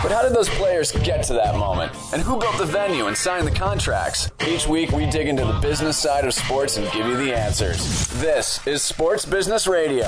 But how did those players get to that moment? And who built the venue and signed the contracts? Each week we dig into the business side of sports and give you the answers. This is Sports Business Radio.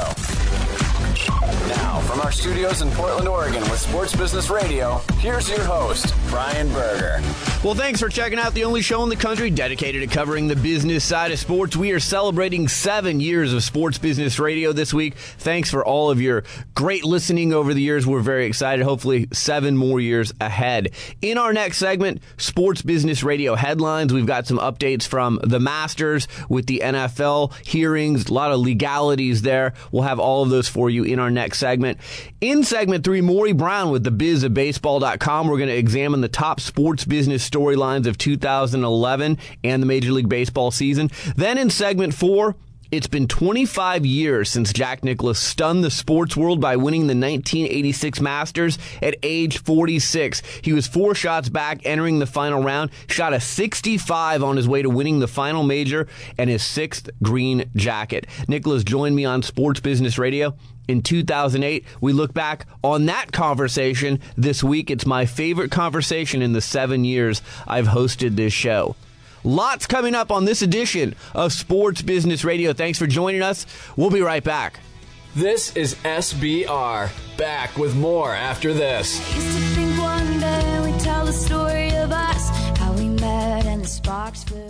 Now, from our studios in Portland, Oregon with Sports Business Radio, here's your host, Brian Berger. Well, thanks for checking out the only show in the country dedicated to covering the business side of sports. We are celebrating seven years of sports business radio this week. Thanks for all of your great listening over the years. We're very excited. Hopefully, seven more years ahead. In our next segment, sports business radio headlines, we've got some updates from the Masters with the NFL hearings, a lot of legalities there. We'll have all of those for you in our next segment. In segment three, Maury Brown with the biz of baseball.com. We're going to examine the top sports business storylines of 2011 and the Major League Baseball season. Then in segment four, it's been 25 years since Jack Nicklaus stunned the sports world by winning the 1986 Masters at age 46. He was four shots back entering the final round, shot a 65 on his way to winning the final major and his sixth green jacket. Nicklaus joined me on Sports Business Radio in 2008. We look back on that conversation this week. It's my favorite conversation in the seven years I've hosted this show. Lots coming up on this edition of Sports Business Radio. Thanks for joining us. We'll be right back. This is SBR. Back with more after this. Used to think one day we'd tell the story of us, how we met and the sparks flew.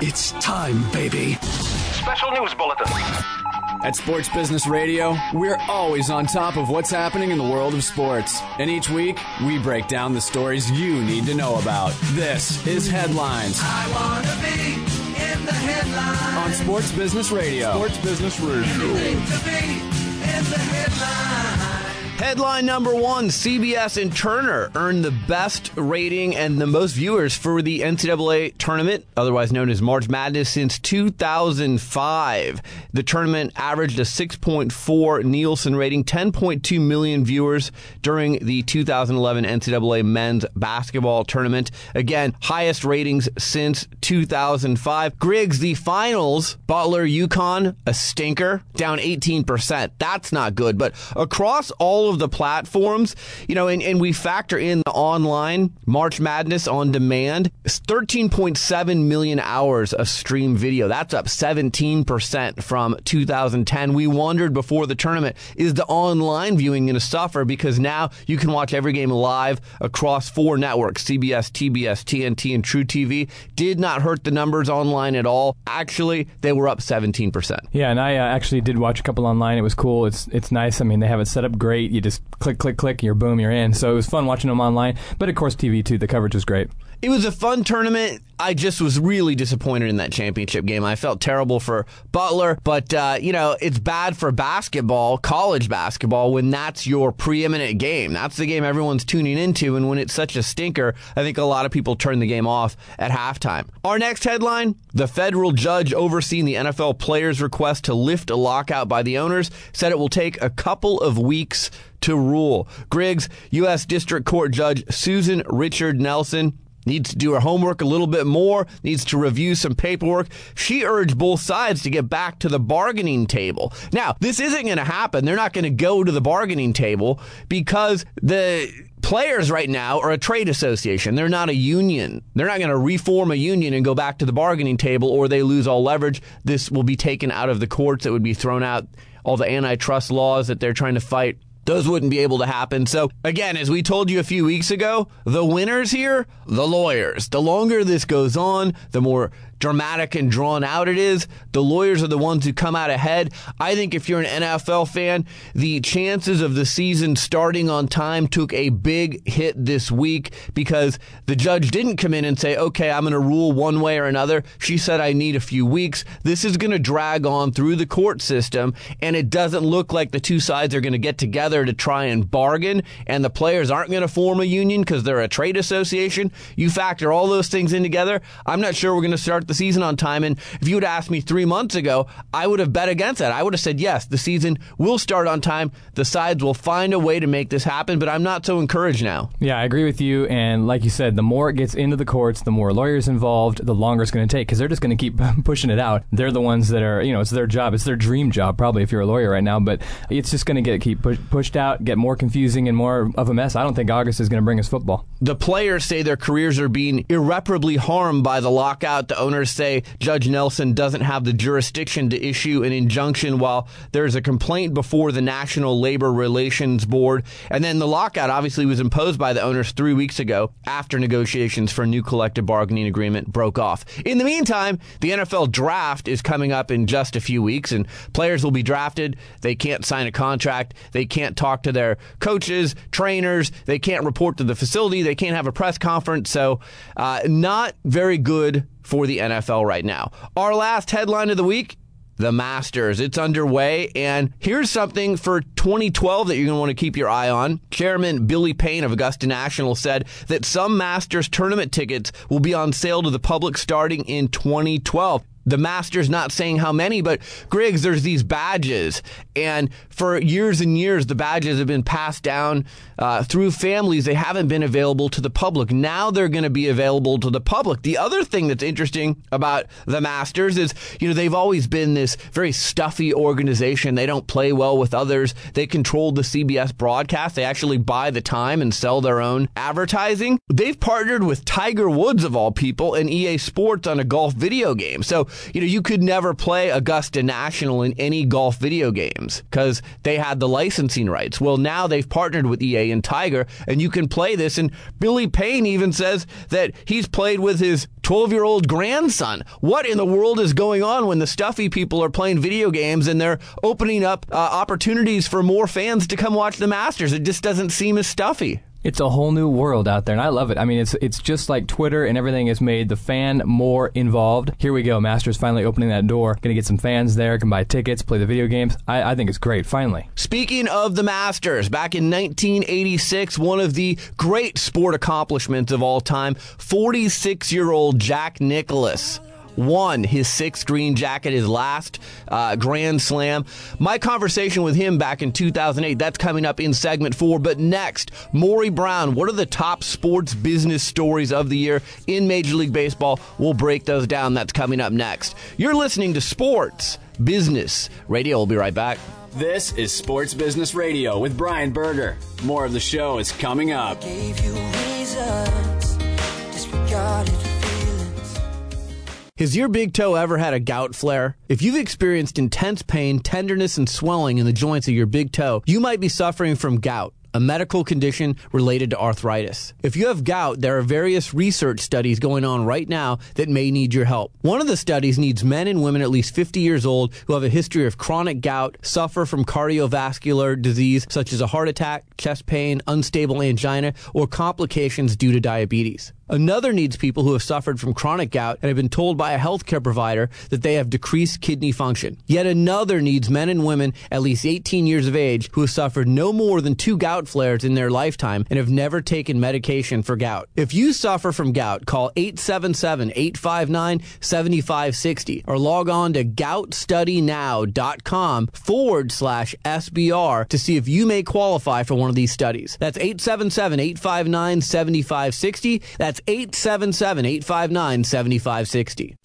It's time, baby. Special news bulletin. At Sports Business Radio, we're always on top of what's happening in the world of sports. And each week, we break down the stories you need to know about. This is Headlines I wanna be in the headlines. on Sports Business Radio. Sports Business Radio. Headline number one CBS and Turner earned the best rating and the most viewers for the NCAA tournament, otherwise known as March Madness, since 2005. The tournament averaged a 6.4 Nielsen rating, 10.2 million viewers during the 2011 NCAA men's basketball tournament. Again, highest ratings since 2005. Griggs, the finals, Butler, UConn, a stinker, down 18%. That's not good. But across all of the platforms, you know, and, and we factor in the online March Madness on demand, it's 13.7 million hours of stream video. That's up 17% from 2010. We wondered before the tournament, is the online viewing going to suffer? Because now you can watch every game live across four networks CBS, TBS, TNT, and truTV. Did not hurt the numbers online at all. Actually, they were up 17%. Yeah, and I uh, actually did watch a couple online. It was cool. It's it's nice. I mean, they have it set up great. Just click, click, click, you're boom, you're in. So it was fun watching them online. But of course, TV too. The coverage was great. It was a fun tournament. I just was really disappointed in that championship game. I felt terrible for Butler, but uh, you know it's bad for basketball, college basketball, when that's your preeminent game. That's the game everyone's tuning into, and when it's such a stinker, I think a lot of people turn the game off at halftime. Our next headline: the federal judge overseeing the NFL players' request to lift a lockout by the owners said it will take a couple of weeks to rule. Griggs, U.S. District Court Judge Susan Richard Nelson needs to do her homework a little bit more, needs to review some paperwork. She urged both sides to get back to the bargaining table. Now, this isn't going to happen. They're not going to go to the bargaining table because the players right now are a trade association. They're not a union. They're not going to reform a union and go back to the bargaining table or they lose all leverage. This will be taken out of the courts. It would be thrown out. All the antitrust laws that they're trying to fight those wouldn't be able to happen. So, again, as we told you a few weeks ago, the winners here, the lawyers. The longer this goes on, the more dramatic and drawn out it is. The lawyers are the ones who come out ahead. I think if you're an NFL fan, the chances of the season starting on time took a big hit this week because the judge didn't come in and say, okay, I'm going to rule one way or another. She said, I need a few weeks. This is going to drag on through the court system, and it doesn't look like the two sides are going to get together to try and bargain, and the players aren't going to form a union because they're a trade association. You factor all those things in together. I'm not sure we're going to start the season on time. And if you would asked me three months ago, I would have bet against that. I would have said, yes, the season will start on time. The sides will find a way to make this happen, but I'm not so encouraged now. Yeah, I agree with you. And like you said, the more it gets into the courts, the more lawyers involved, the longer it's going to take because they're just going to keep pushing it out. They're the ones that are, you know, it's their job. It's their dream job, probably, if you're a lawyer right now. But it's just going to get keep push, pushed out, get more confusing and more of a mess. I don't think August is going to bring us football. The players say their careers are being irreparably harmed by the lockout. The owners say Judge Nelson doesn't have the jurisdiction to issue an injunction while there's a complaint before the National Labor Relations Board. And then the lockout obviously was imposed by the owners three weeks ago after negotiations for a new collective bargaining agreement broke off. In the meantime, the NFL draft is coming up in just a few weeks, and players will be drafted. They can't sign a contract. They can't talk to their coaches, trainers. They can't report to the facility. They can't have a press conference. So, uh, not very good for the NFL right now. Our last headline of the week the Masters. It's underway. And here's something for 2012 that you're going to want to keep your eye on. Chairman Billy Payne of Augusta National said that some Masters tournament tickets will be on sale to the public starting in 2012 the Masters not saying how many, but Griggs, there's these badges. And for years and years, the badges have been passed down uh, through families. They haven't been available to the public. Now they're going to be available to the public. The other thing that's interesting about the Masters is, you know, they've always been this very stuffy organization. They don't play well with others. They control the CBS broadcast. They actually buy the time and sell their own advertising. They've partnered with Tiger Woods, of all people, and EA Sports on a golf video game. So you know, you could never play Augusta National in any golf video games because they had the licensing rights. Well, now they've partnered with EA and Tiger, and you can play this. And Billy Payne even says that he's played with his 12 year old grandson. What in the world is going on when the stuffy people are playing video games and they're opening up uh, opportunities for more fans to come watch the Masters? It just doesn't seem as stuffy. It's a whole new world out there, and I love it. I mean, it's it's just like Twitter, and everything has made the fan more involved. Here we go, Masters finally opening that door. Going to get some fans there, can buy tickets, play the video games. I, I think it's great. Finally. Speaking of the Masters, back in 1986, one of the great sport accomplishments of all time, 46 year old Jack Nicklaus won his sixth green jacket, his last uh, Grand Slam. My conversation with him back in 2008, that's coming up in segment four. But next, Maury Brown, what are the top sports business stories of the year in Major League Baseball? We'll break those down. That's coming up next. You're listening to Sports Business Radio. We'll be right back. This is Sports Business Radio with Brian Berger. More of the show is coming up. Has your big toe ever had a gout flare? If you've experienced intense pain, tenderness, and swelling in the joints of your big toe, you might be suffering from gout a medical condition related to arthritis. If you have gout, there are various research studies going on right now that may need your help. One of the studies needs men and women at least 50 years old who have a history of chronic gout, suffer from cardiovascular disease such as a heart attack, chest pain, unstable angina, or complications due to diabetes. Another needs people who have suffered from chronic gout and have been told by a healthcare provider that they have decreased kidney function. Yet another needs men and women at least 18 years of age who have suffered no more than two gout flares in their lifetime and have never taken medication for gout. If you suffer from gout, call 877-859-7560 or log on to goutstudynow.com forward slash SBR to see if you may qualify for one of these studies. That's 877-859-7560. That's That's 877 859 7560.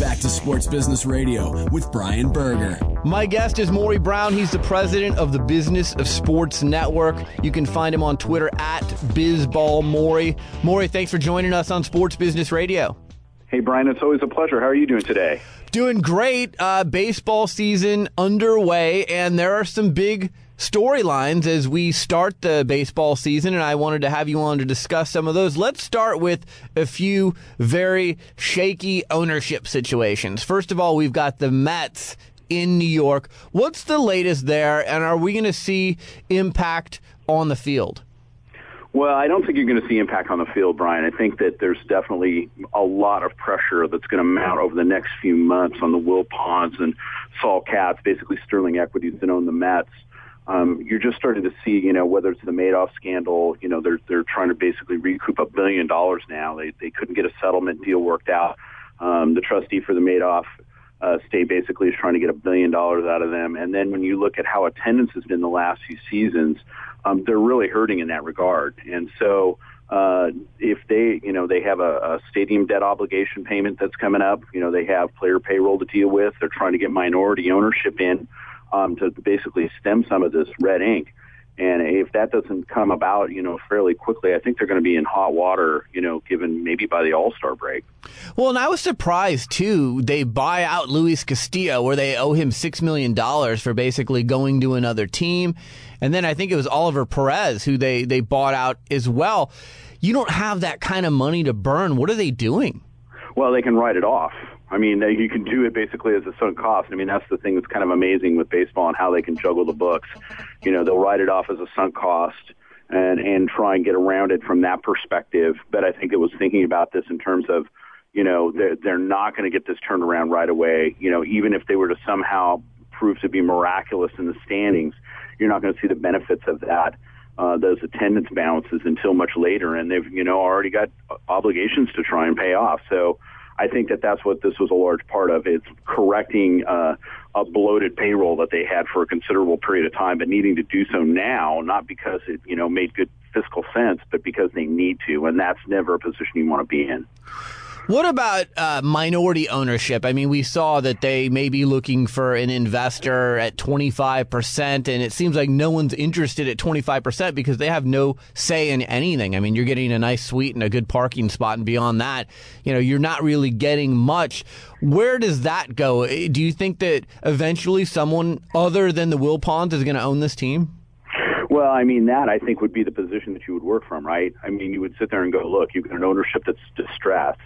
Back to Sports Business Radio with Brian Berger. My guest is Maury Brown. He's the president of the Business of Sports Network. You can find him on Twitter at BizBallMaury. Maury, thanks for joining us on Sports Business Radio. Hey, Brian, it's always a pleasure. How are you doing today? Doing great. Uh, baseball season underway, and there are some big storylines as we start the baseball season, and I wanted to have you on to discuss some of those. Let's start with a few very shaky ownership situations. First of all, we've got the Mets in New York. What's the latest there, and are we going to see impact on the field? Well, I don't think you're going to see impact on the field, Brian. I think that there's definitely a lot of pressure that's going to mount over the next few months on the Wilpons and Saul Katz, basically Sterling Equities that own the Mets. Um, you're just starting to see, you know, whether it's the Madoff scandal, you know, they're they're trying to basically recoup a billion dollars now. They they couldn't get a settlement deal worked out. Um, the trustee for the Madoff uh, state basically is trying to get a billion dollars out of them. And then when you look at how attendance has been the last few seasons, um, they're really hurting in that regard. And so uh, if they, you know, they have a, a stadium debt obligation payment that's coming up, you know, they have player payroll to deal with. They're trying to get minority ownership in um, to basically stem some of this red ink. And if that doesn't come about, you know, fairly quickly, I think they're going to be in hot water, you know, given maybe by the All Star break. Well, and I was surprised too. They buy out Luis Castillo, where they owe him six million dollars for basically going to another team, and then I think it was Oliver Perez who they they bought out as well. You don't have that kind of money to burn. What are they doing? Well, they can write it off. I mean, you can do it basically as a sunk cost. I mean, that's the thing that's kind of amazing with baseball and how they can juggle the books. You know, they'll write it off as a sunk cost and and try and get around it from that perspective. But I think it was thinking about this in terms of, you know, they're they're not going to get this turned around right away. You know, even if they were to somehow prove to be miraculous in the standings, you're not going to see the benefits of that. Uh, those attendance balances until much later, and they've you know already got obligations to try and pay off. So I think that that's what this was a large part of. It's correcting uh, a bloated payroll that they had for a considerable period of time, but needing to do so now, not because it you know made good fiscal sense, but because they need to, and that's never a position you want to be in. What about uh, minority ownership? I mean, we saw that they may be looking for an investor at 25%, and it seems like no one's interested at 25% because they have no say in anything. I mean, you're getting a nice suite and a good parking spot, and beyond that, you know, you're not really getting much. Where does that go? Do you think that eventually someone other than the Wilpons is going to own this team? Well, I mean, that I think would be the position that you would work from, right? I mean, you would sit there and go, look, you've got an ownership that's distressed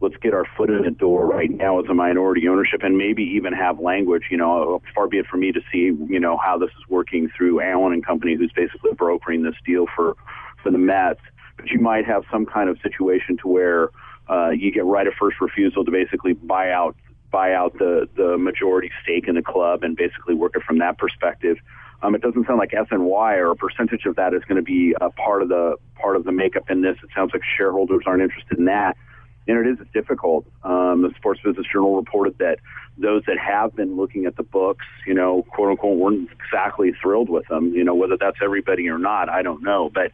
let's get our foot in the door right now as a minority ownership and maybe even have language, you know, far be it for me to see, you know, how this is working through Allen and company who's basically brokering this deal for, for the Mets. But you might have some kind of situation to where, uh, you get right of first refusal to basically buy out, buy out the, the majority stake in the club and basically work it from that perspective. Um, it doesn't sound like SNY or a percentage of that is going to be a part of the part of the makeup in this. It sounds like shareholders aren't interested in that and it is difficult. Um, the Sports Business Journal reported that those that have been looking at the books, you know, quote unquote, weren't exactly thrilled with them. You know, whether that's everybody or not, I don't know, but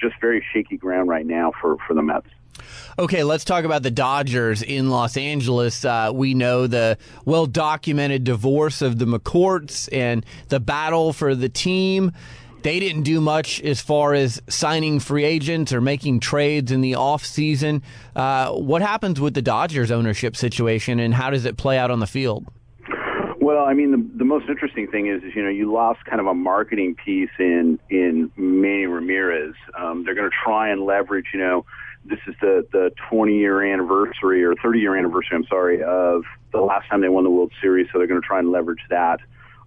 just very shaky ground right now for for the Mets. Okay, let's talk about the Dodgers in Los Angeles. Uh, we know the well documented divorce of the McCourts and the battle for the team. They didn't do much as far as signing free agents or making trades in the offseason. Uh, what happens with the Dodgers ownership situation and how does it play out on the field? Well, I mean, the, the most interesting thing is, is, you know, you lost kind of a marketing piece in in Manny Ramirez. Um, they're going to try and leverage, you know, this is the the 20 year anniversary or 30 year anniversary, I'm sorry, of the last time they won the World Series. So they're going to try and leverage that.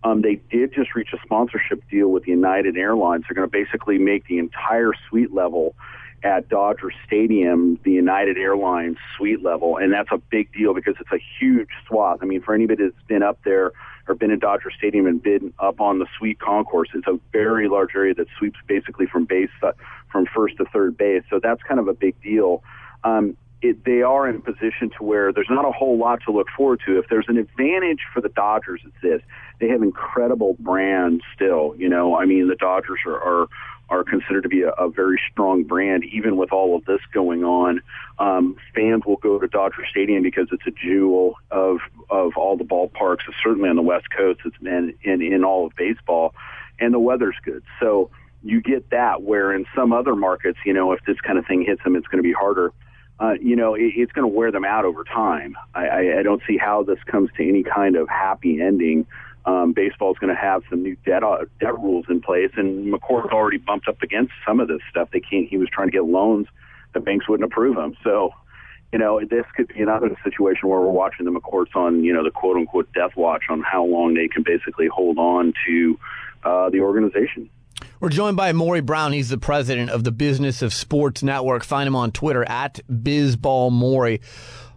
Um, they did just reach a sponsorship deal with United Airlines. They're going to basically make the entire suite level at Dodger Stadium the United Airlines suite level, and that's a big deal because it's a huge swath. I mean, for anybody that's been up there or been at Dodger Stadium and been up on the suite concourse, it's a very large area that sweeps basically from base uh, from first to third base. So that's kind of a big deal. Um, it, they are in a position to where there's not a whole lot to look forward to. If there's an advantage for the Dodgers, it's this: they have incredible brands still. You know, I mean, the Dodgers are are, are considered to be a, a very strong brand, even with all of this going on. Um, fans will go to Dodger Stadium because it's a jewel of of all the ballparks, certainly on the West Coast, it's and in, in all of baseball, and the weather's good. So you get that. Where in some other markets, you know, if this kind of thing hits them, it's going to be harder. Uh, you know, it, it's going to wear them out over time. I, I, I don't see how this comes to any kind of happy ending. Um, baseball is going to have some new debt uh, debt rules in place, and McCourt's already bumped up against some of this stuff. They can't. He was trying to get loans, the banks wouldn't approve them. So, you know, this could be another situation where we're watching the McCourts on, you know, the quote unquote death watch on how long they can basically hold on to uh, the organization. We're joined by Maury Brown. He's the president of the Business of Sports Network. Find him on Twitter at BizballMaury.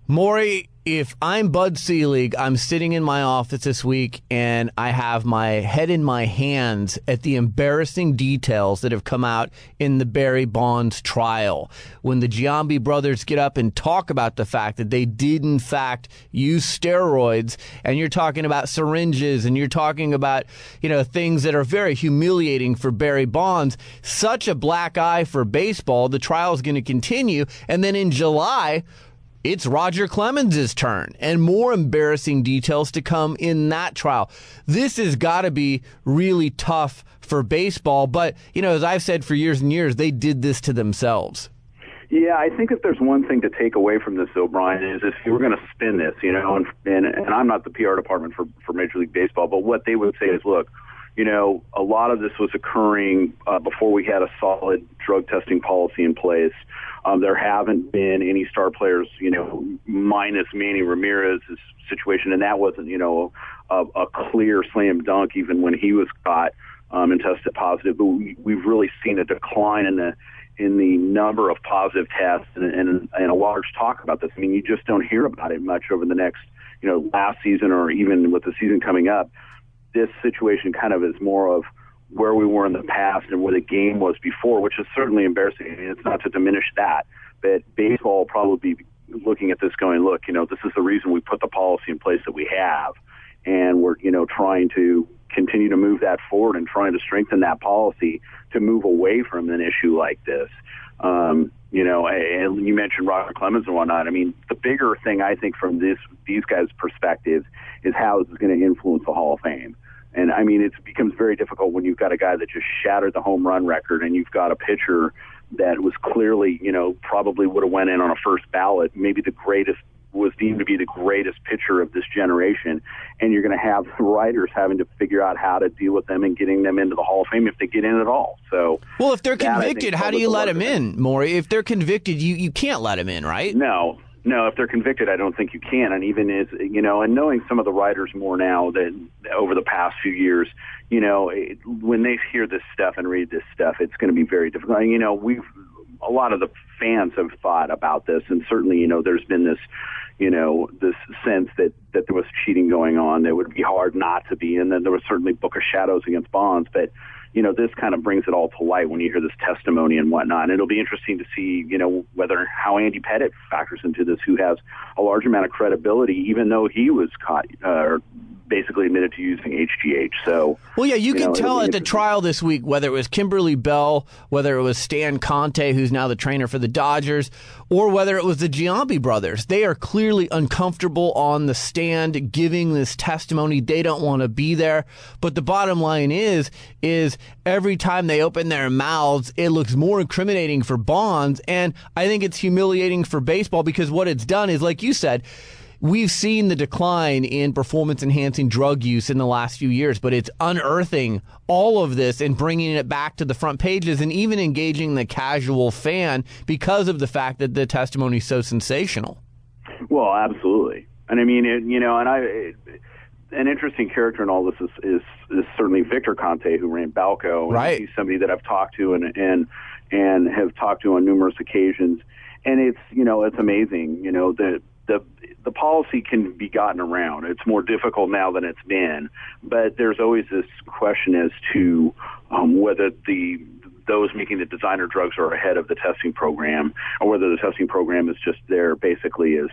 Maury, if I'm Bud Selig, I'm sitting in my office this week and I have my head in my hands at the embarrassing details that have come out in the Barry Bonds trial. When the Giambi brothers get up and talk about the fact that they did, in fact, use steroids, and you're talking about syringes and you're talking about, you know, things that are very humiliating for Barry Bonds, such a black eye for baseball. The trial is going to continue. And then in July, it's Roger Clemens' turn and more embarrassing details to come in that trial. This has got to be really tough for baseball, but you know, as I've said for years and years, they did this to themselves. Yeah, I think if there's one thing to take away from this, O'Brien, is if you were going to spin this, you know, and, and and I'm not the PR department for for Major League Baseball, but what they would say is, look, you know, a lot of this was occurring uh, before we had a solid drug testing policy in place. Um, there haven't been any star players, you know, minus Manny Ramirez's situation, and that wasn't, you know, a, a clear slam dunk even when he was caught um, and tested positive. But we, we've really seen a decline in the in the number of positive tests and, and, and a large talk about this. I mean, you just don't hear about it much over the next, you know, last season or even with the season coming up this situation kind of is more of where we were in the past and where the game was before, which is certainly embarrassing. I mean, it's not to diminish that, but baseball will probably be looking at this going, look, you know, this is the reason we put the policy in place that we have, and we're, you know, trying to continue to move that forward and trying to strengthen that policy to move away from an issue like this. Um, you know, and you mentioned Roger Clemens and whatnot. I mean, the bigger thing I think from this these guys' perspective is how this is going to influence the Hall of Fame. And I mean, it becomes very difficult when you've got a guy that just shattered the home run record, and you've got a pitcher that was clearly, you know, probably would have went in on a first ballot, maybe the greatest was deemed to be the greatest pitcher of this generation, and you're going to have writers having to figure out how to deal with them and getting them into the Hall of Fame if they get in at all. So, well, if they're convicted, how do you let them in, Maury? If they're convicted, you you can't let them in, right? No, no, if they're convicted, I don't think you can. And even as you know, and knowing some of the writers more now than over the past few years, you know, it, when they hear this stuff and read this stuff, it's going to be very difficult. And, you know, we've a lot of the fans have thought about this, and certainly, you know, there's been this, you know, this sense that that there was cheating going on. That would be hard not to be, and then there was certainly Book of Shadows against Bonds, but you know, this kind of brings it all to light when you hear this testimony and whatnot. And it'll be interesting to see, you know, whether how Andy Pettitte factors into this, who has a large amount of credibility, even though he was caught uh, basically admitted to using HGH. So, well, yeah, you, you can know, tell at the trial this week whether it was Kimberly Bell, whether it was Stan Conte, who's now the trainer for the Dodgers, or whether it was the Giambi brothers. They are clearly uncomfortable on the stand giving this testimony. They don't want to be there. But the bottom line is, is every time they open their mouths, it looks more incriminating for Bonds, and I think it's humiliating for baseball because what it's done is, like you said we've seen the decline in performance enhancing drug use in the last few years, but it's unearthing all of this and bringing it back to the front pages and even engaging the casual fan because of the fact that the testimony is so sensational. Well, absolutely. And I mean, it, you know, and I, it, an interesting character in all this is, is, is certainly Victor Conte, who ran Balco. And right. He's somebody that I've talked to and, and, and have talked to on numerous occasions. And it's, you know, it's amazing, you know, that the the policy can be gotten around. It's more difficult now than it's been, but there's always this question as to um, whether the those making the designer drugs are ahead of the testing program, or whether the testing program is just there basically as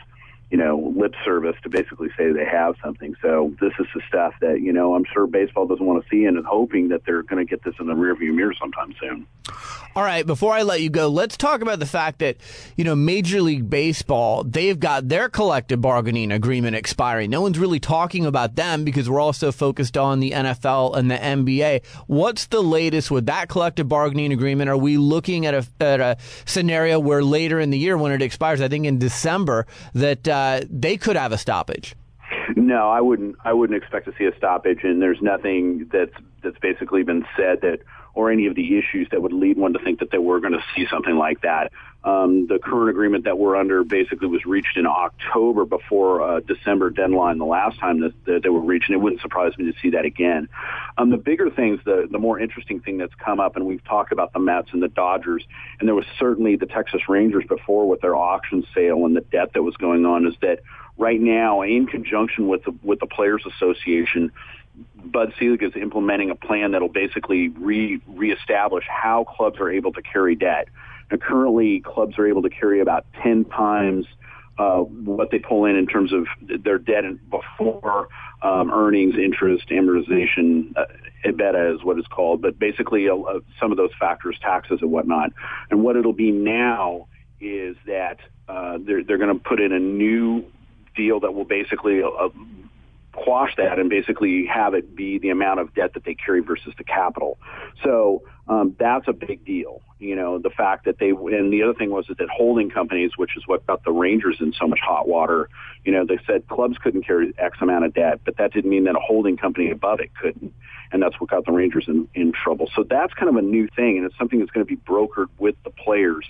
you know, lip service to basically say they have something. So this is the stuff that, you know, I'm sure baseball doesn't want to see and is hoping that they're going to get this in the rearview mirror sometime soon. All right, before I let you go, let's talk about the fact that, you know, Major League Baseball, they've got their collective bargaining agreement expiring. No one's really talking about them because we're also focused on the NFL and the NBA. What's the latest with that collective bargaining agreement? Are we looking at a, at a scenario where later in the year when it expires, I think in December, that uh, Uh, they could have a stoppage? No, I wouldn't. I wouldn't expect to see a stoppage, and there's nothing that's that's basically been said that or any of the issues that would lead one to think that they were going to see something like that. Um, the current agreement that we're under basically was reached in October before uh, December deadline the last time that, that they were reached, and it wouldn't surprise me to see that again. Um, the bigger things, the, the more interesting thing that's come up, and we've talked about the Mets and the Dodgers, and there was certainly the Texas Rangers before with their auction sale and the debt that was going on, is that right now, in conjunction with the, with the Players Association, Bud Selig is implementing a plan that'll basically re reestablish how clubs are able to carry debt. Now, currently, clubs are able to carry about ten times uh, what they pull in in terms of their debt before um, earnings, interest, amortization, uh, EBITDA is what it's called, but basically uh, uh, some of those factors, taxes and whatnot. And what it'll be now is that uh, they're, they're going to put in a new deal that will basically uh, quash that and basically have it be the amount of debt that they carry versus the capital. So um, that's a big deal. You know, the fact that they and the other thing was that holding companies, which is what got the Rangers in so much hot water. You know, they said clubs couldn't carry X amount of debt, but that didn't mean that a holding company above it couldn't, and that's what got the Rangers in, in trouble. So that's kind of a new thing, and it's something that's going to be brokered with the players.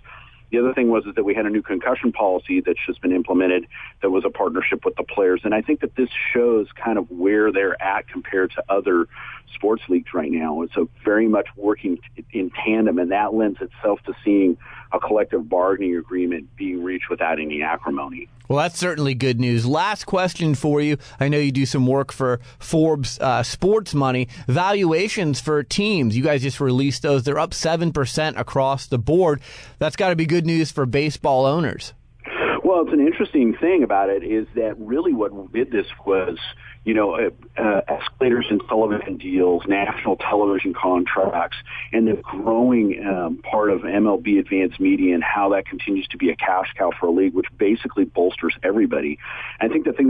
The other thing was is that we had a new concussion policy that's just been implemented that was a partnership with the players. And I think that this shows kind of where they're at compared to other sports leagues right now. It's a very much working in tandem, and that lends itself to seeing a collective bargaining agreement being reached without any acrimony. Well, that's certainly good news. Last question for you. I know you do some work for Forbes uh, Sports Money. Valuations for teams. You guys just released those. They're up 7% across the board. That's got to be good news for baseball owners. Well, it's an interesting thing about it is that really what did this was you know, uh, uh, escalators in television deals, national television contracts, and the growing um, part of MLB Advanced Media and how that continues to be a cash cow for a league, which basically bolsters everybody. I think the thing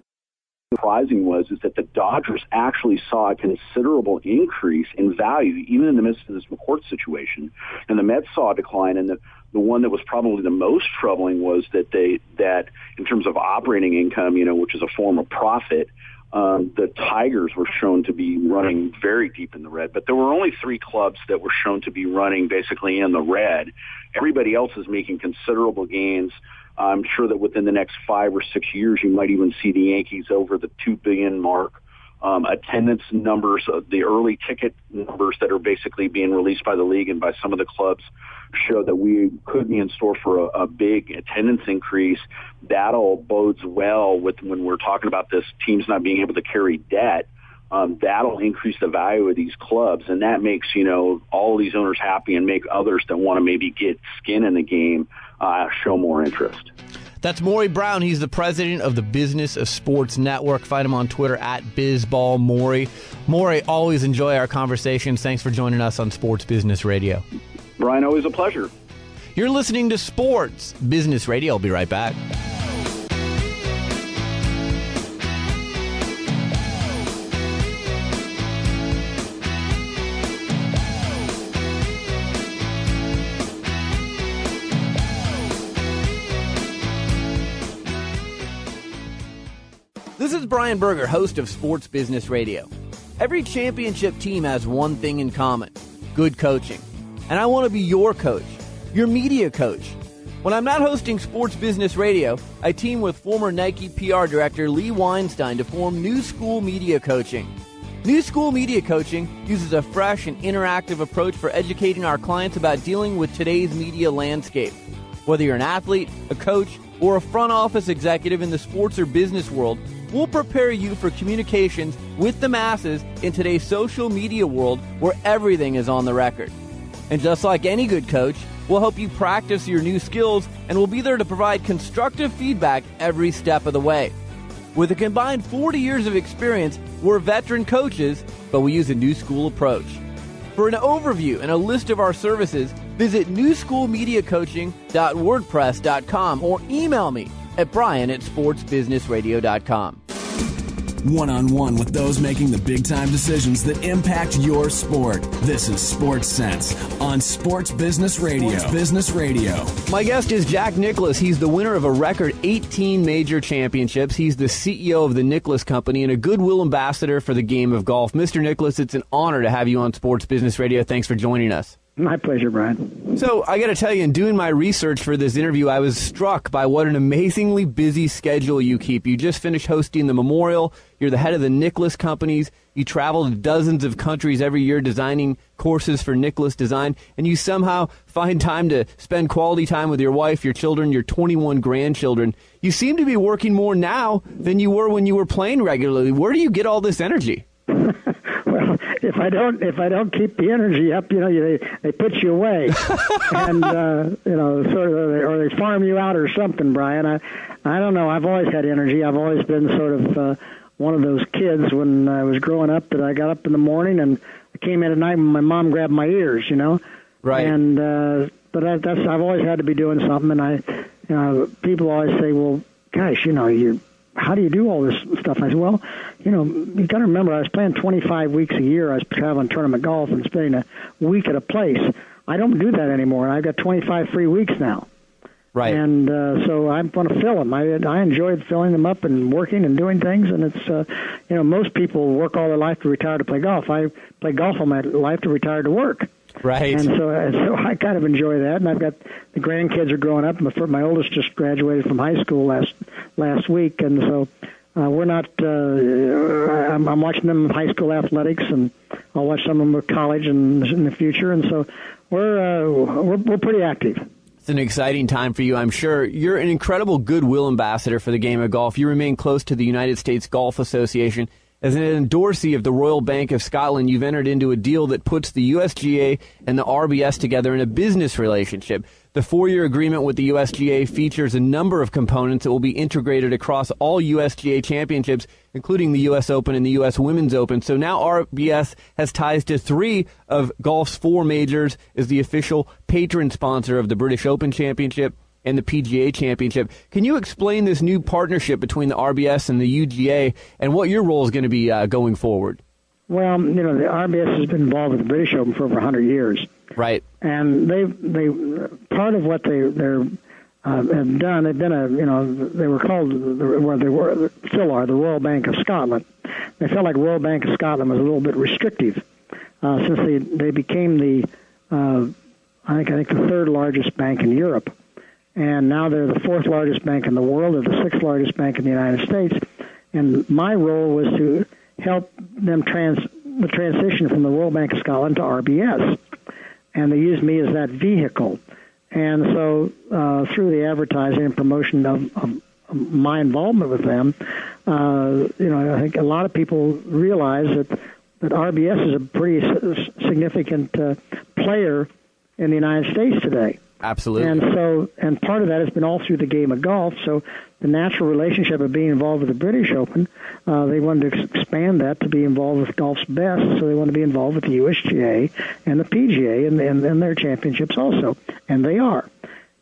surprising was is that the Dodgers actually saw a considerable increase in value, even in the midst of this McCourt situation, and the Mets saw a decline. And the the one that was probably the most troubling was that they that in terms of operating income, you know, which is a form of profit, um, the Tigers were shown to be running very deep in the red, but there were only three clubs that were shown to be running basically in the red. Everybody else is making considerable gains. I'm sure that within the next five or six years, you might even see the Yankees over the two billion mark. Um, attendance numbers, uh, the early ticket numbers that are basically being released by the league and by some of the clubs show that we could be in store for a, a big attendance increase. That all bodes well with when we're talking about this teams not being able to carry debt. Um, that'll increase the value of these clubs, and that makes you know all these owners happy and make others that want to maybe get skin in the game uh, show more interest. That's Maury Brown. He's the president of the Business of Sports Network. Find him on Twitter at BizBallMaury. Maury, always enjoy our conversations. Thanks for joining us on Sports Business Radio. Brian, always a pleasure. You're listening to Sports Business Radio. I'll be right back. This is Brian Berger, host of Sports Business Radio. Every championship team has one thing in common good coaching and I want to be your coach, your media coach. When I'm not hosting Sports Business Radio, I team with former Nike PR director Lee Weinstein to form New School Media Coaching. New School Media Coaching uses a fresh and interactive approach for educating our clients about dealing with today's media landscape. Whether you're an athlete, a coach, or a front office executive in the sports or business world, we'll prepare you for communications with the masses in today's social media world where everything is on the record. And just like any good coach, we'll help you practice your new skills and we'll be there to provide constructive feedback every step of the way. With a combined 40 years of experience, we're veteran coaches, but we use a new school approach. For an overview and a list of our services, visit newschoolmediacoaching.wordpress.com or email me at brian at sportsbusinessradio.com one on one with those making the big time decisions that impact your sport. This is Sports Sense on Sports Business Radio. Sports Business Radio. My guest is Jack Nicklaus. He's the winner of a record 18 major championships. He's the CEO of the Nicklaus Company and a goodwill ambassador for the game of golf. Mr. Nicklaus, it's an honor to have you on Sports Business Radio. Thanks for joining us. My pleasure, Brian. So, I got to tell you, in doing my research for this interview, I was struck by what an amazingly busy schedule you keep. You just finished hosting the Memorial. You're the head of the Nicklaus companies. You travel to dozens of countries every year designing courses for Nicklaus design. And you somehow find time to spend quality time with your wife, your children, your 21 grandchildren. You seem to be working more now than you were when you were playing regularly. Where do you get all this energy? if I don't if I don't keep the energy up, you know, they they put you away, and uh, you know, sort of, or they farm you out or something, Brian. I I don't know. I've always had energy. I've always been sort of uh, one of those kids when I was growing up that I got up in the morning and I came in at night and my mom grabbed my ears, you know. Right. And uh, but I, that's I've always had to be doing something, and I, you know, people always say, well, gosh, you know, you how do you do all this stuff? I said, well, you know, you got to remember, I was playing 25 weeks a year. I was traveling tournament golf and spending a week at a place. I don't do that anymore. I've got 25 free weeks now. Right. And uh, so I'm going to fill them. I I enjoyed filling them up and working and doing things. And it's uh, you know most people work all their life to retire to play golf. I play golf all my life to retire to work. Right. And so, and so I kind of enjoy that. And I've got the grandkids are growing up. My, my oldest just graduated from high school last last week, and so uh, we're not. Uh, I'm, I'm watching them in high school athletics, and I'll watch some of them at college and in the future. And so we're uh, we're we're pretty active. It's an exciting time for you, I'm sure. You're an incredible goodwill ambassador for the game of golf. You remain close to the United States Golf Association as an endorsee of the Royal Bank of Scotland, you've entered into a deal that puts the USGA and the RBS together in a business relationship. The four year agreement with the USGA features a number of components that will be integrated across all USGA championships, including the US Open and the US Women's Open. So now RBS has ties to three of golf's four majors, is the official patron sponsor of the British Open Championship and the PGA Championship. Can you explain this new partnership between the RBS and the UGA and what your role is going to be uh, going forward? Well, you know, the RBS has been involved with the British Open for over 100 years. Right. And they they part of what they they're uh, have done. They've been a you know they were called where they were still are the Royal Bank of Scotland. They felt like Royal Bank of Scotland was a little bit restrictive uh, since they they became the uh, I think I think the third largest bank in Europe and now they're the fourth largest bank in the world. They're the sixth largest bank in the United States. And my role was to help them trans the transition from the Royal Bank of Scotland to RBS, and they used me as that vehicle. And so, uh, through the advertising and promotion of, of my involvement with them, uh, you know, I think a lot of people realize that that RBS is a pretty significant uh, player in the United States today. Absolutely. And so, and part of that has been all through the game of golf. So, the natural relationship of being involved with the British Open, uh, they wanted to expand that to be involved with golf's best. So they want to be involved with the USGA and the PGA and, and, and their championships also, and they are.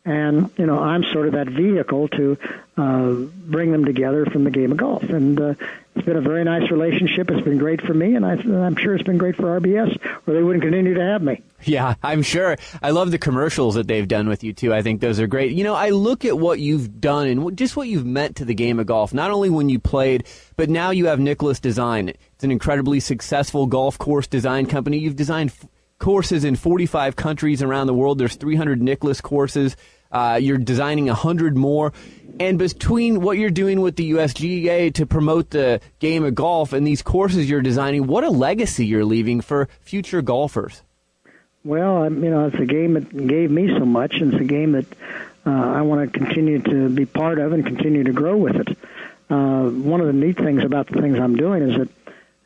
And you know, I'm sort of that vehicle to uh, bring them together from the game of golf. And uh, it's been a very nice relationship. It's been great for me, and I, I'm sure it's been great for RBS, or they wouldn't continue to have me. Yeah, I'm sure. I love the commercials that they've done with you too. I think those are great. You know, I look at what you've done and just what you've meant to the game of golf. Not only when you played, but now you have Nicklaus Design. It's an incredibly successful golf course design company. You've designed f- courses in 45 countries around the world. There's 300 Nicklaus courses. Uh, you're designing 100 more. And between what you're doing with the USGA to promote the game of golf and these courses you're designing, what a legacy you're leaving for future golfers. Well, you know, it's a game that gave me so much, and it's a game that uh, I want to continue to be part of and continue to grow with it. Uh, one of the neat things about the things I'm doing is that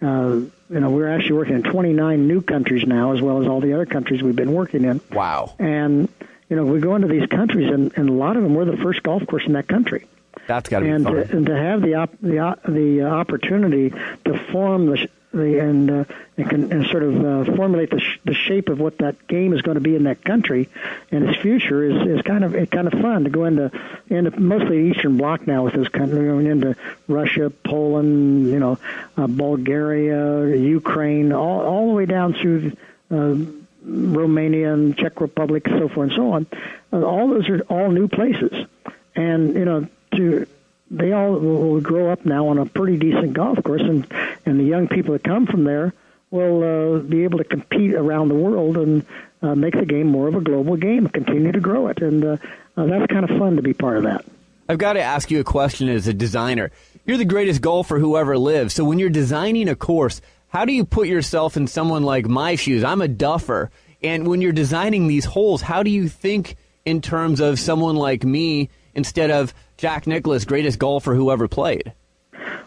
uh, you know, we're actually working in 29 new countries now, as well as all the other countries we've been working in. Wow. And you know, we go into these countries, and, and a lot of them we're the first golf course in that country. That's got to be fun. to, and to have the op- the op- the uh, opportunity to form the the and uh, and, can, and sort of uh, formulate the sh- the shape of what that game is going to be in that country and its future is is kind of kind of fun to go into into mostly Eastern Bloc now with this country going into Russia, Poland, you know, uh, Bulgaria, Ukraine, all all the way down through. Uh, Romania and Czech Republic, so forth and so on. Uh, all those are all new places, and you know, to they all will grow up now on a pretty decent golf course, and and the young people that come from there will uh, be able to compete around the world and uh, make the game more of a global game, continue to grow it, and uh, uh, that's kind of fun to be part of that. I've got to ask you a question as a designer. You're the greatest golfer who ever lived. So when you're designing a course, how do you put yourself in someone like my shoes? I'm a duffer. And when you're designing these holes, how do you think in terms of someone like me instead of Jack Nicklaus, greatest golfer who ever played?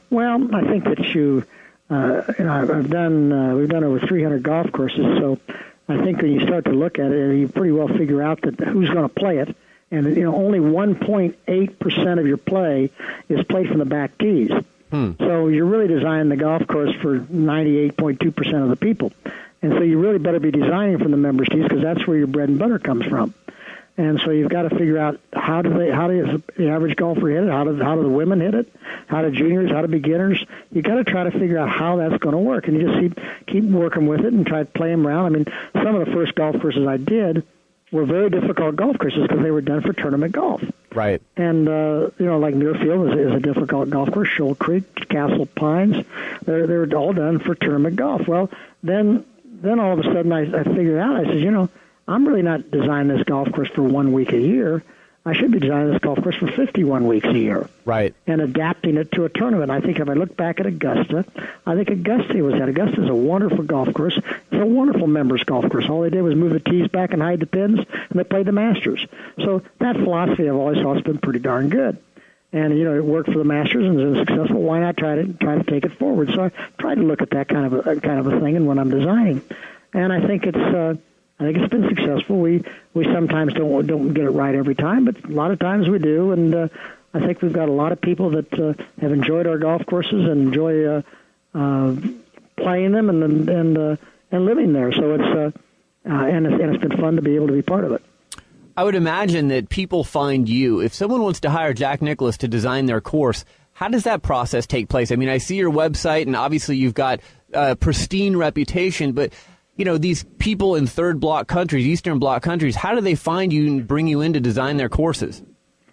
Well, I think that you, uh, you know, I've- done, uh, we've done over 300 golf courses, so I think when you start to look at it, you pretty well figure out that who's going to play it. And, you know, only 1.8% of your play is played from the back tees. Hmm. So you're really designing the golf course for 98.2% of the people. And so you really better be designing from the members tees because that's where your bread and butter comes from. And so you've got to figure out how do they, how does the average golfer hit it? How do how do the women hit it? How do juniors? How do beginners? You got to try to figure out how that's going to work, and you just keep keep working with it and try to play them around. I mean, some of the first golf courses I did were very difficult golf courses because they were done for tournament golf. Right. And uh, you know, like Muirfield is, is a difficult golf course. Shoal Creek, Castle Pines, they're they're all done for tournament golf. Well, then then all of a sudden I, I figured out. I said, you know, I'm really not designing this golf course for one week a year. I should be designing this golf course for 51 weeks a year Right. and adapting it to a tournament. I think if I look back at Augusta, I think Augusta was that. Augusta is a wonderful golf course. It's a wonderful members golf course. All they did was move the tees back and hide the pins, and they played the Masters. So that philosophy I've always thought has been pretty darn good. And you know it worked for the Masters and was successful. Why not try to try to take it forward? So I try to look at that kind of a kind of a thing, and when I'm designing, and I think it's uh, I think it's been successful. We we sometimes don't don't get it right every time, but a lot of times we do. And uh, I think we've got a lot of people that uh, have enjoyed our golf courses and enjoy uh, uh, playing them and and uh, and living there. So it's uh, uh, and it's, and it's been fun to be able to be part of it. I would imagine that people find you. If someone wants to hire Jack Nicklaus to design their course, how does that process take place? I mean, I see your website, and obviously you've got a pristine reputation, but you know these people in third block countries, Eastern block countries, how do they find you and bring you in to design their courses?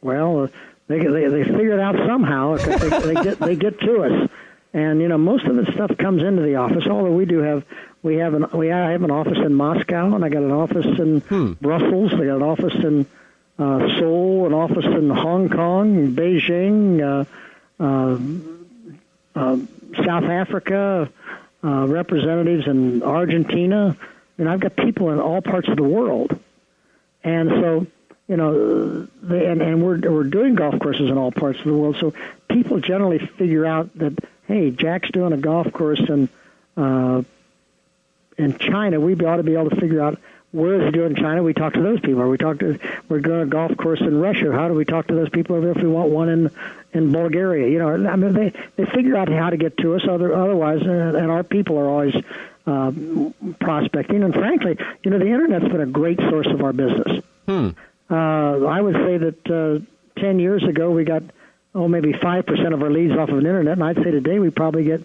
Well, they they they figure it out somehow. they, they get they get to us, and you know most of the stuff comes into the office. Although we do have we have an we I have an office in Moscow, and I got an office in Brussels. I got an office in uh, Seoul, an office in Hong Kong, Beijing, uh, uh, uh, South Africa, uh, representatives in Argentina. And I've got people in all parts of the world. And so, you know, they, and, and we're we're doing golf courses in all parts of the world. So people generally figure out that hey, Jack's doing a golf course in uh, in China. We ought to be able to figure out where is he doing in China. We talk to those people. Or we talk to we're doing a golf course in Russia. How do we talk to those people over there if we want one in in Bulgaria? You know, I mean, they they figure out how to get to us. Other otherwise, uh, and our people are always uh, prospecting. And frankly, you know, the internet's been a great source of our business. Hmm. Uh, I would say that uh, 10 years ago we got, oh, maybe 5% of our leads off of the internet, and I'd say today we probably get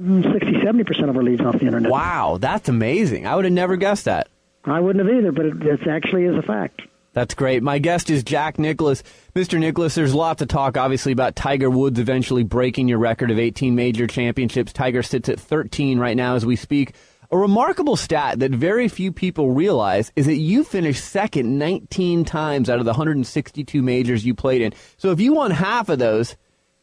mm, 60, 70% of our leads off the internet. Wow, that's amazing. I would have never guessed that. I wouldn't have either, but it, it actually is a fact. That's great. My guest is Jack Nicklaus. Mr. Nicklaus, there's lots to talk, obviously, about Tiger Woods eventually breaking your record of 18 major championships. Tiger sits at 13 right now as we speak. A remarkable stat that very few people realize is that you finished second 19 times out of the 162 majors you played in. So if you won half of those,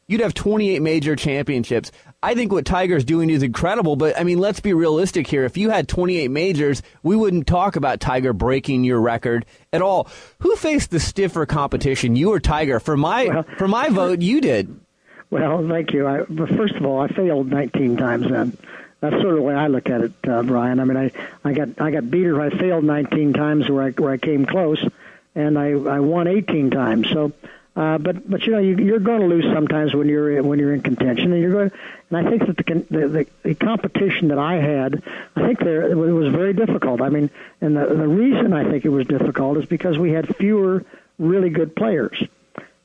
you'd have 28 major championships. I think what Tiger's doing is incredible, but I mean, let's be realistic here. If you had 28 majors, we wouldn't talk about Tiger breaking your record at all. Who faced the stiffer competition, you or Tiger? For my for my vote, you did. Well, thank you. I, but first of all, I failed 19 times then. that's sort of the way I look at it, uh, Brian. I mean, I I got I got beat or I failed 19 times where I where I came close, and I I won 18 times. So. Uh, but but you know you, you're going to lose sometimes when you're when you're in contention, and you're going. And I think that the, the the the competition that I had, I think there it was very difficult. I mean, and the the reason I think it was difficult is because we had fewer really good players,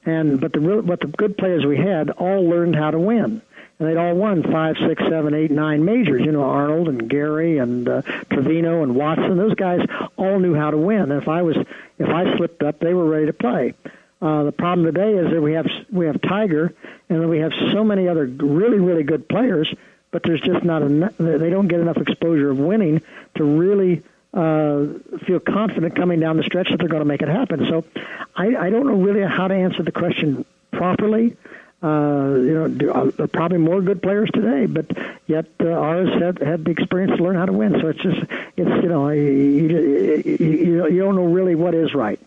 and but the real, but the good players we had all learned how to win and they'd all won five, six, seven, eight, nine majors. You know, Arnold and Gary and uh, Trevino and Watson. Those guys all knew how to win. And if I was, if I slipped up, they were ready to play. The problem today is that we have we have Tiger, and then we have so many other really really good players, but there's just not enough. They don't get enough exposure of winning to really uh, feel confident coming down the stretch that they're going to make it happen. So, I, I don't know really how to answer the question properly. Uh, you know, uh, probably more good players today, but yet uh, ours had had the experience to learn how to win. So it's just, it's you know, you, you, you don't know really what is right.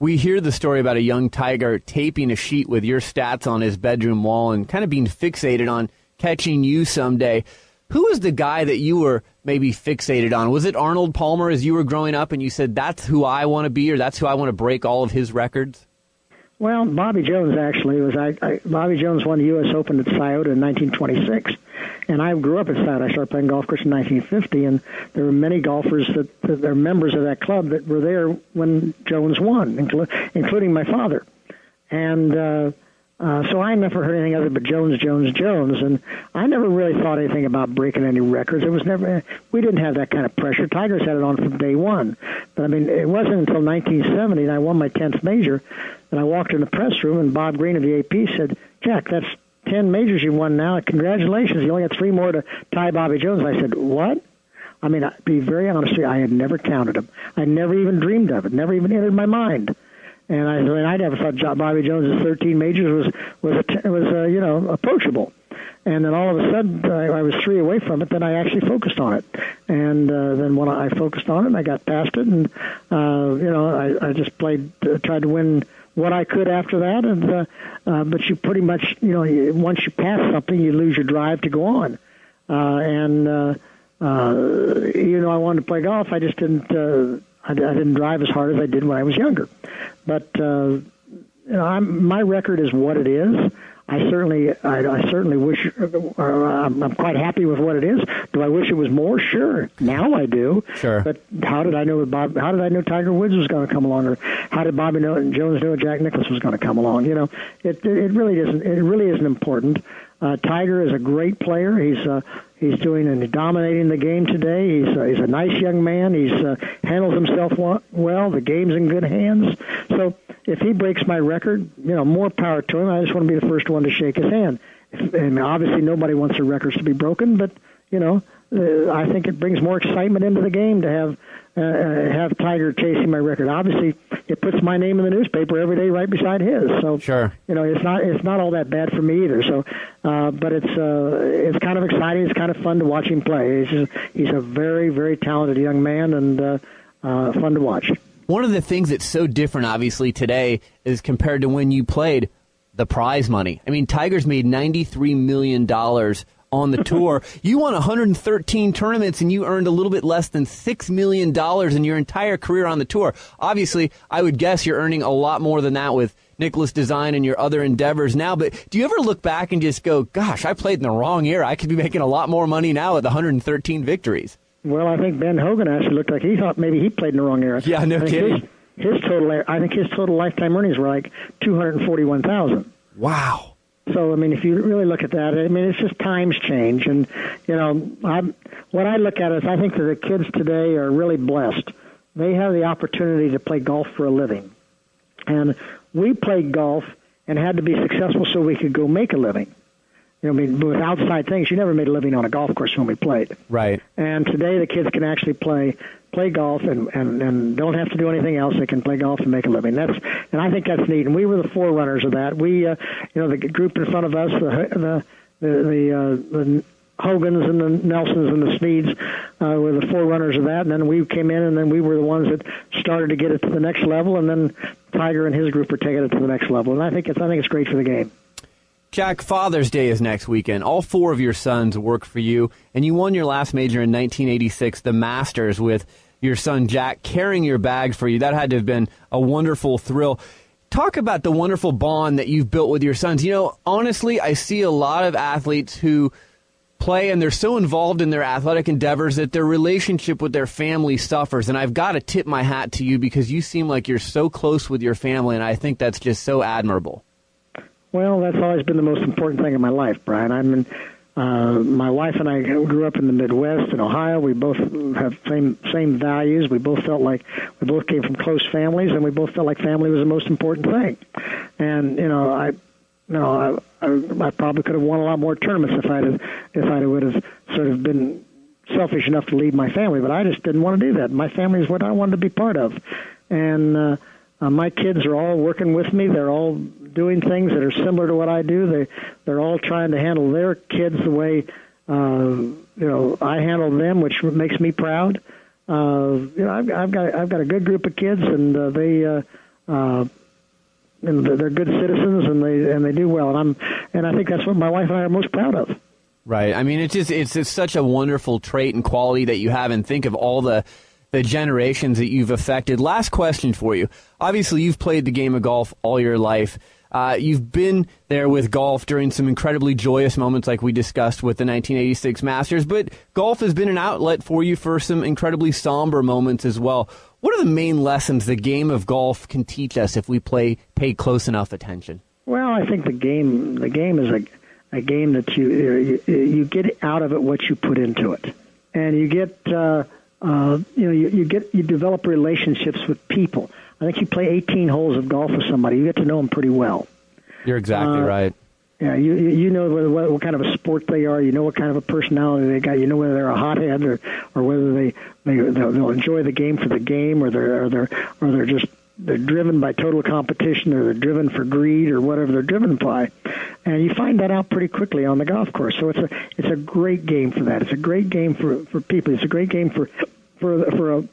We hear the story about a young tiger taping a sheet with your stats on his bedroom wall and kind of being fixated on catching you someday. Who was the guy that you were maybe fixated on? Was it Arnold Palmer as you were growing up and you said, that's who I want to be or that's who I want to break all of his records? Well, Bobby Jones actually was. I, I Bobby Jones won the U.S. Open at Scioto in 1926, and I grew up at Scioto. I started playing golf course in 1950, and there were many golfers that, that are members of that club that were there when Jones won, inclu- including my father. And uh, uh, so I never heard anything other but Jones, Jones, Jones, and I never really thought anything about breaking any records. It was never. We didn't have that kind of pressure. Tigers had it on from day one, but I mean, it wasn't until 1970 and I won my 10th major and I walked in the press room, and Bob Green of the AP said, Jack, that's 10 majors you've won now. Congratulations. You only got three more to tie Bobby Jones. I said, What? I mean, to be very honest with you, I had never counted them. I never even dreamed of it, never even entered my mind. And I, I mean, I never thought Bobby Jones's 13 majors was was a, was uh, you know approachable. And then all of a sudden, I, I was three away from it. Then I actually focused on it, and uh, then when I focused on it, I got past it, and uh, you know, I, I just played, uh, tried to win what I could after that, and uh, uh, but you pretty much you know once you pass something, you lose your drive to go on, uh, and uh, uh, you know I wanted to play golf, I just didn't uh, I, I didn't drive as hard as I did when I was younger, but uh, you know I'm, my record is what it is. I certainly, I, I certainly wish. Uh, I'm, I'm quite happy with what it is. Do I wish it was more? Sure. Now I do. Sure. But how did I know Bob? How did I know Tiger Woods was going to come along, or how did Bobby know, Jones know Jack Nicklaus was going to come along? You know, it it really isn't. It really isn't important. Uh, Tiger is a great player. He's uh, he's doing and dominating the game today. He's uh, he's a nice young man. He's uh, handles himself well. The game's in good hands. So if he breaks my record, you know, more power to him. I just want to be the first one to shake his hand. And obviously, nobody wants their records to be broken, but you know, uh, I think it brings more excitement into the game to have uh, uh, have Tiger chasing my record. Obviously, it puts my name in the newspaper every day right beside his. So sure, you know, it's not it's not all that bad for me either. So, uh, but it's uh, it's kind of exciting. It's kind of fun to watch him play. He's just, he's a very very talented young man and uh, uh, fun to watch. One of the things that's so different, obviously, today is compared to when you played the prize money. I mean, Tigers made $93 million on the tour. you won 113 tournaments and you earned a little bit less than $6 million in your entire career on the tour. Obviously, I would guess you're earning a lot more than that with Nicklaus Design and your other endeavors now. But do you ever look back and just go, gosh, I played in the wrong era. I could be making a lot more money now with 113 victories? Well, I think Ben Hogan actually looked like he thought maybe he played in the wrong era. Yeah, no kidding. His, his total, I think his total lifetime earnings were like 241 thousand. Wow. So I mean, if you really look at that, I mean, it's just times change, and you know, I'm, what I look at is I think that the kids today are really blessed. They have the opportunity to play golf for a living, and we played golf and had to be successful so we could go make a living. You know, I mean, with outside things, you never made a living on a golf course when we played. Right. And today, the kids can actually play play golf and, and and don't have to do anything else. They can play golf and make a living. That's and I think that's neat. And we were the forerunners of that. We, uh, you know, the group in front of us, the the the the, uh, the Hogans and the Nelsons and the Sneads uh, were the forerunners of that, and then we came in, and then we were the ones that started to get it to the next level, and then Tiger and his group are taking it to the next level, and I think it's I think it's great for the game. Jack, Father's Day is next weekend. All four of your sons work for you, and you won your last major in 1986, the Masters, with your son Jack carrying your bag for you. That had to have been a wonderful thrill. Talk about the wonderful bond that you've built with your sons. You know, honestly, I see a lot of athletes who play and they're so involved in their athletic endeavors that their relationship with their family suffers. And I've got to tip my hat to you because you seem like you're so close with your family, and I think that's just so admirable. Well, that's always been the most important thing in my life, Brian. I'm in, uh, my wife and I grew up in the Midwest in Ohio. We both have same same values. We both felt like we both came from close families, and we both felt like family was the most important thing. And you know, I, you know, I, I, I probably could have won a lot more tournaments if I'd have, if I would have sort of been selfish enough to leave my family. But I just didn't want to do that. My family is what I wanted to be part of, and. uh uh, my kids are all working with me. They're all doing things that are similar to what I do. They they're all trying to handle their kids the way uh, you know I handle them, which makes me proud. Uh, you know, I've, I've got I've got a good group of kids, and uh, they uh, uh, and they're good citizens, and they and they do well. And I'm and I think that's what my wife and I are most proud of. Right. I mean, it's just it's, it's such a wonderful trait and quality that you have, and think of all the the generations that you've affected. Last question for you. Obviously, you've played the game of golf all your life. Uh, you've been there with golf during some incredibly joyous moments, like we discussed with the 1986 Masters, but golf has been an outlet for you for some incredibly somber moments as well. What are the main lessons the game of golf can teach us if we play pay close enough attention? Well, I think the game the game is a a game that you you, you get out of it what you put into it, and you get. Uh, uh, you know, you, you get you develop relationships with people. I think you play 18 holes of golf with somebody, you get to know them pretty well. You're exactly Uh, right. Yeah, you you you know what, what, what kind of a sport they are. You know what kind of a personality they got. You know whether they're a hothead or or whether they they they'll, they'll enjoy the game for the game, or they're or they're or they're just they're driven by total competition, or they're driven for greed, or whatever they're driven by. And you find that out pretty quickly on the golf course. So it's a it's a great game for that. It's a great game for for people. It's a great game for for for a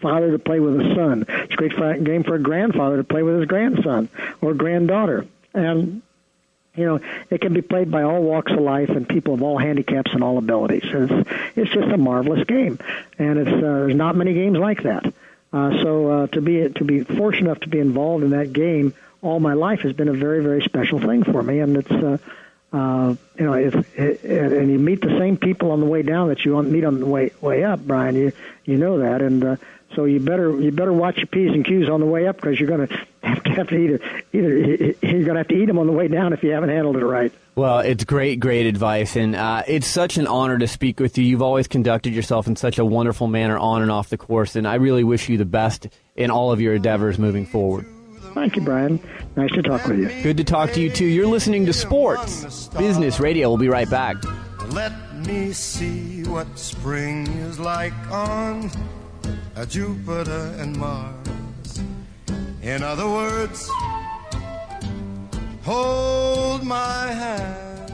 father to play with a son. It's a great game for a grandfather to play with his grandson or granddaughter. And you know, it can be played by all walks of life and people of all handicaps and all abilities. It's it's just a marvelous game, and it's uh, there's not many games like that. Uh, so uh, to be to be fortunate enough to be involved in that game all my life has been a very very special thing for me, and it's. Uh, uh, you know, it's, it, and you meet the same people on the way down that you meet on the way way up, Brian. You you know that, and uh, so you better you better watch your p's and q's on the way up because you're going to have to have to either either you're going to have to eat them on the way down if you haven't handled it right. Well, it's great, great advice, and uh, it's such an honor to speak with you. You've always conducted yourself in such a wonderful manner on and off the course, and I really wish you the best in all of your endeavors moving forward. Thank you, Brian. Nice to talk with you. Good to talk to you too. You're listening to Sports Business Radio. We'll be right back. Let me see what spring is like on a Jupiter and Mars. In other words, hold my hand.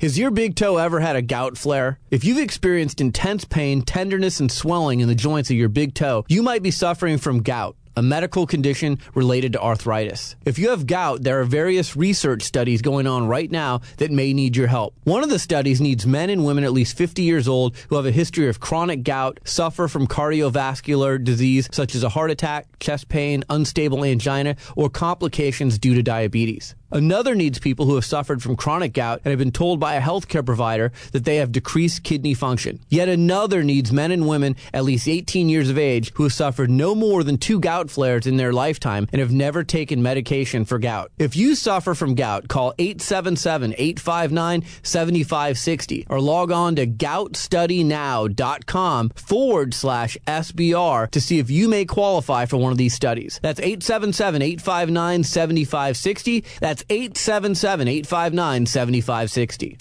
Has your big toe ever had a gout flare? If you've experienced intense pain, tenderness, and swelling in the joints of your big toe, you might be suffering from gout. A medical condition related to arthritis. If you have gout, there are various research studies going on right now that may need your help. One of the studies needs men and women at least 50 years old who have a history of chronic gout, suffer from cardiovascular disease such as a heart attack, chest pain, unstable angina, or complications due to diabetes. Another needs people who have suffered from chronic gout and have been told by a healthcare provider that they have decreased kidney function. Yet another needs men and women at least 18 years of age who have suffered no more than two gout flares in their lifetime and have never taken medication for gout. If you suffer from gout, call 877-859-7560 or log on to goutstudynow.com forward slash SBR to see if you may qualify for one of these studies. That's 877-859-7560. That's 877 859 7560.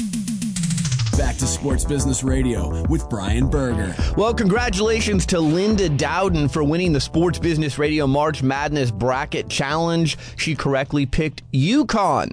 Back to Sports Business Radio with Brian Berger. Well, congratulations to Linda Dowden for winning the Sports Business Radio March Madness Bracket Challenge. She correctly picked UConn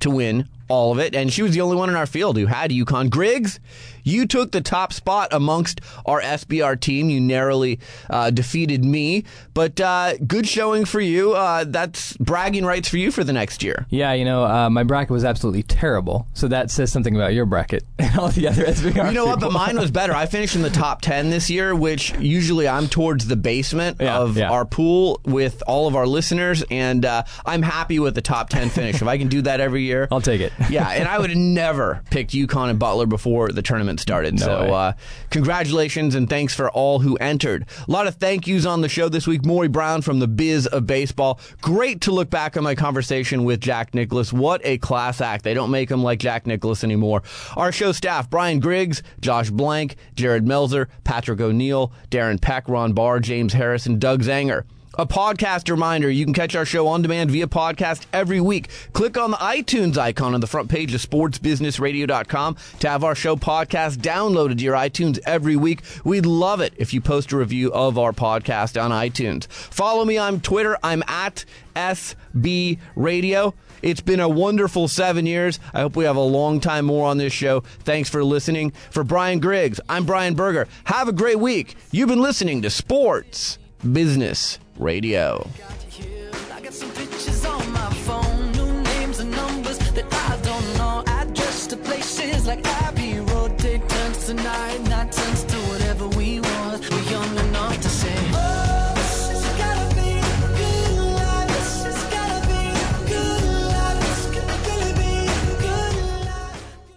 to win all of it, and she was the only one in our field who had UConn. Griggs, you took the top spot amongst our SBR team. You narrowly uh, defeated me, but uh, good showing for you. Uh, that's bragging rights for you for the next year. Yeah, you know, uh, my bracket was absolutely terrible. So that says something about your bracket and all the other SBR. You know what? But mine was better. I finished in the top 10 this year, which usually I'm towards the basement Yeah, of yeah. our pool with all of our listeners, and uh, I'm happy with the top 10 finish. if I can do that every year, I'll take it. yeah, and I would have never picked UConn and Butler before the tournament started. No so, uh, congratulations and thanks for all who entered. A lot of thank yous on the show this week. Maury Brown from the Biz of Baseball. Great to look back on my conversation with Jack Nicklaus. What a class act. They don't make him like Jack Nicklaus anymore. Our show staff Brian Griggs, Josh Blank, Jared Melzer, Patrick O'Neill, Darren Peck, Ron Barr, James Harris, and Doug Zanger. A podcast reminder you can catch our show on demand via podcast every week. Click on the iTunes icon on the front page of sportsbusinessradio.com to have our show podcast downloaded to your iTunes every week. We'd love it if you post a review of our podcast on iTunes. Follow me on Twitter. I'm at SB Radio. It's been a wonderful seven years. I hope we have a long time more on this show. Thanks for listening. For Brian Griggs, I'm Brian Berger. Have a great week. You've been listening to Sports Business Radio. I I like Abbey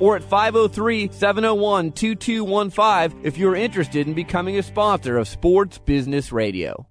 or at 503 701 2215 if you're interested in becoming a sponsor of Sports Business Radio.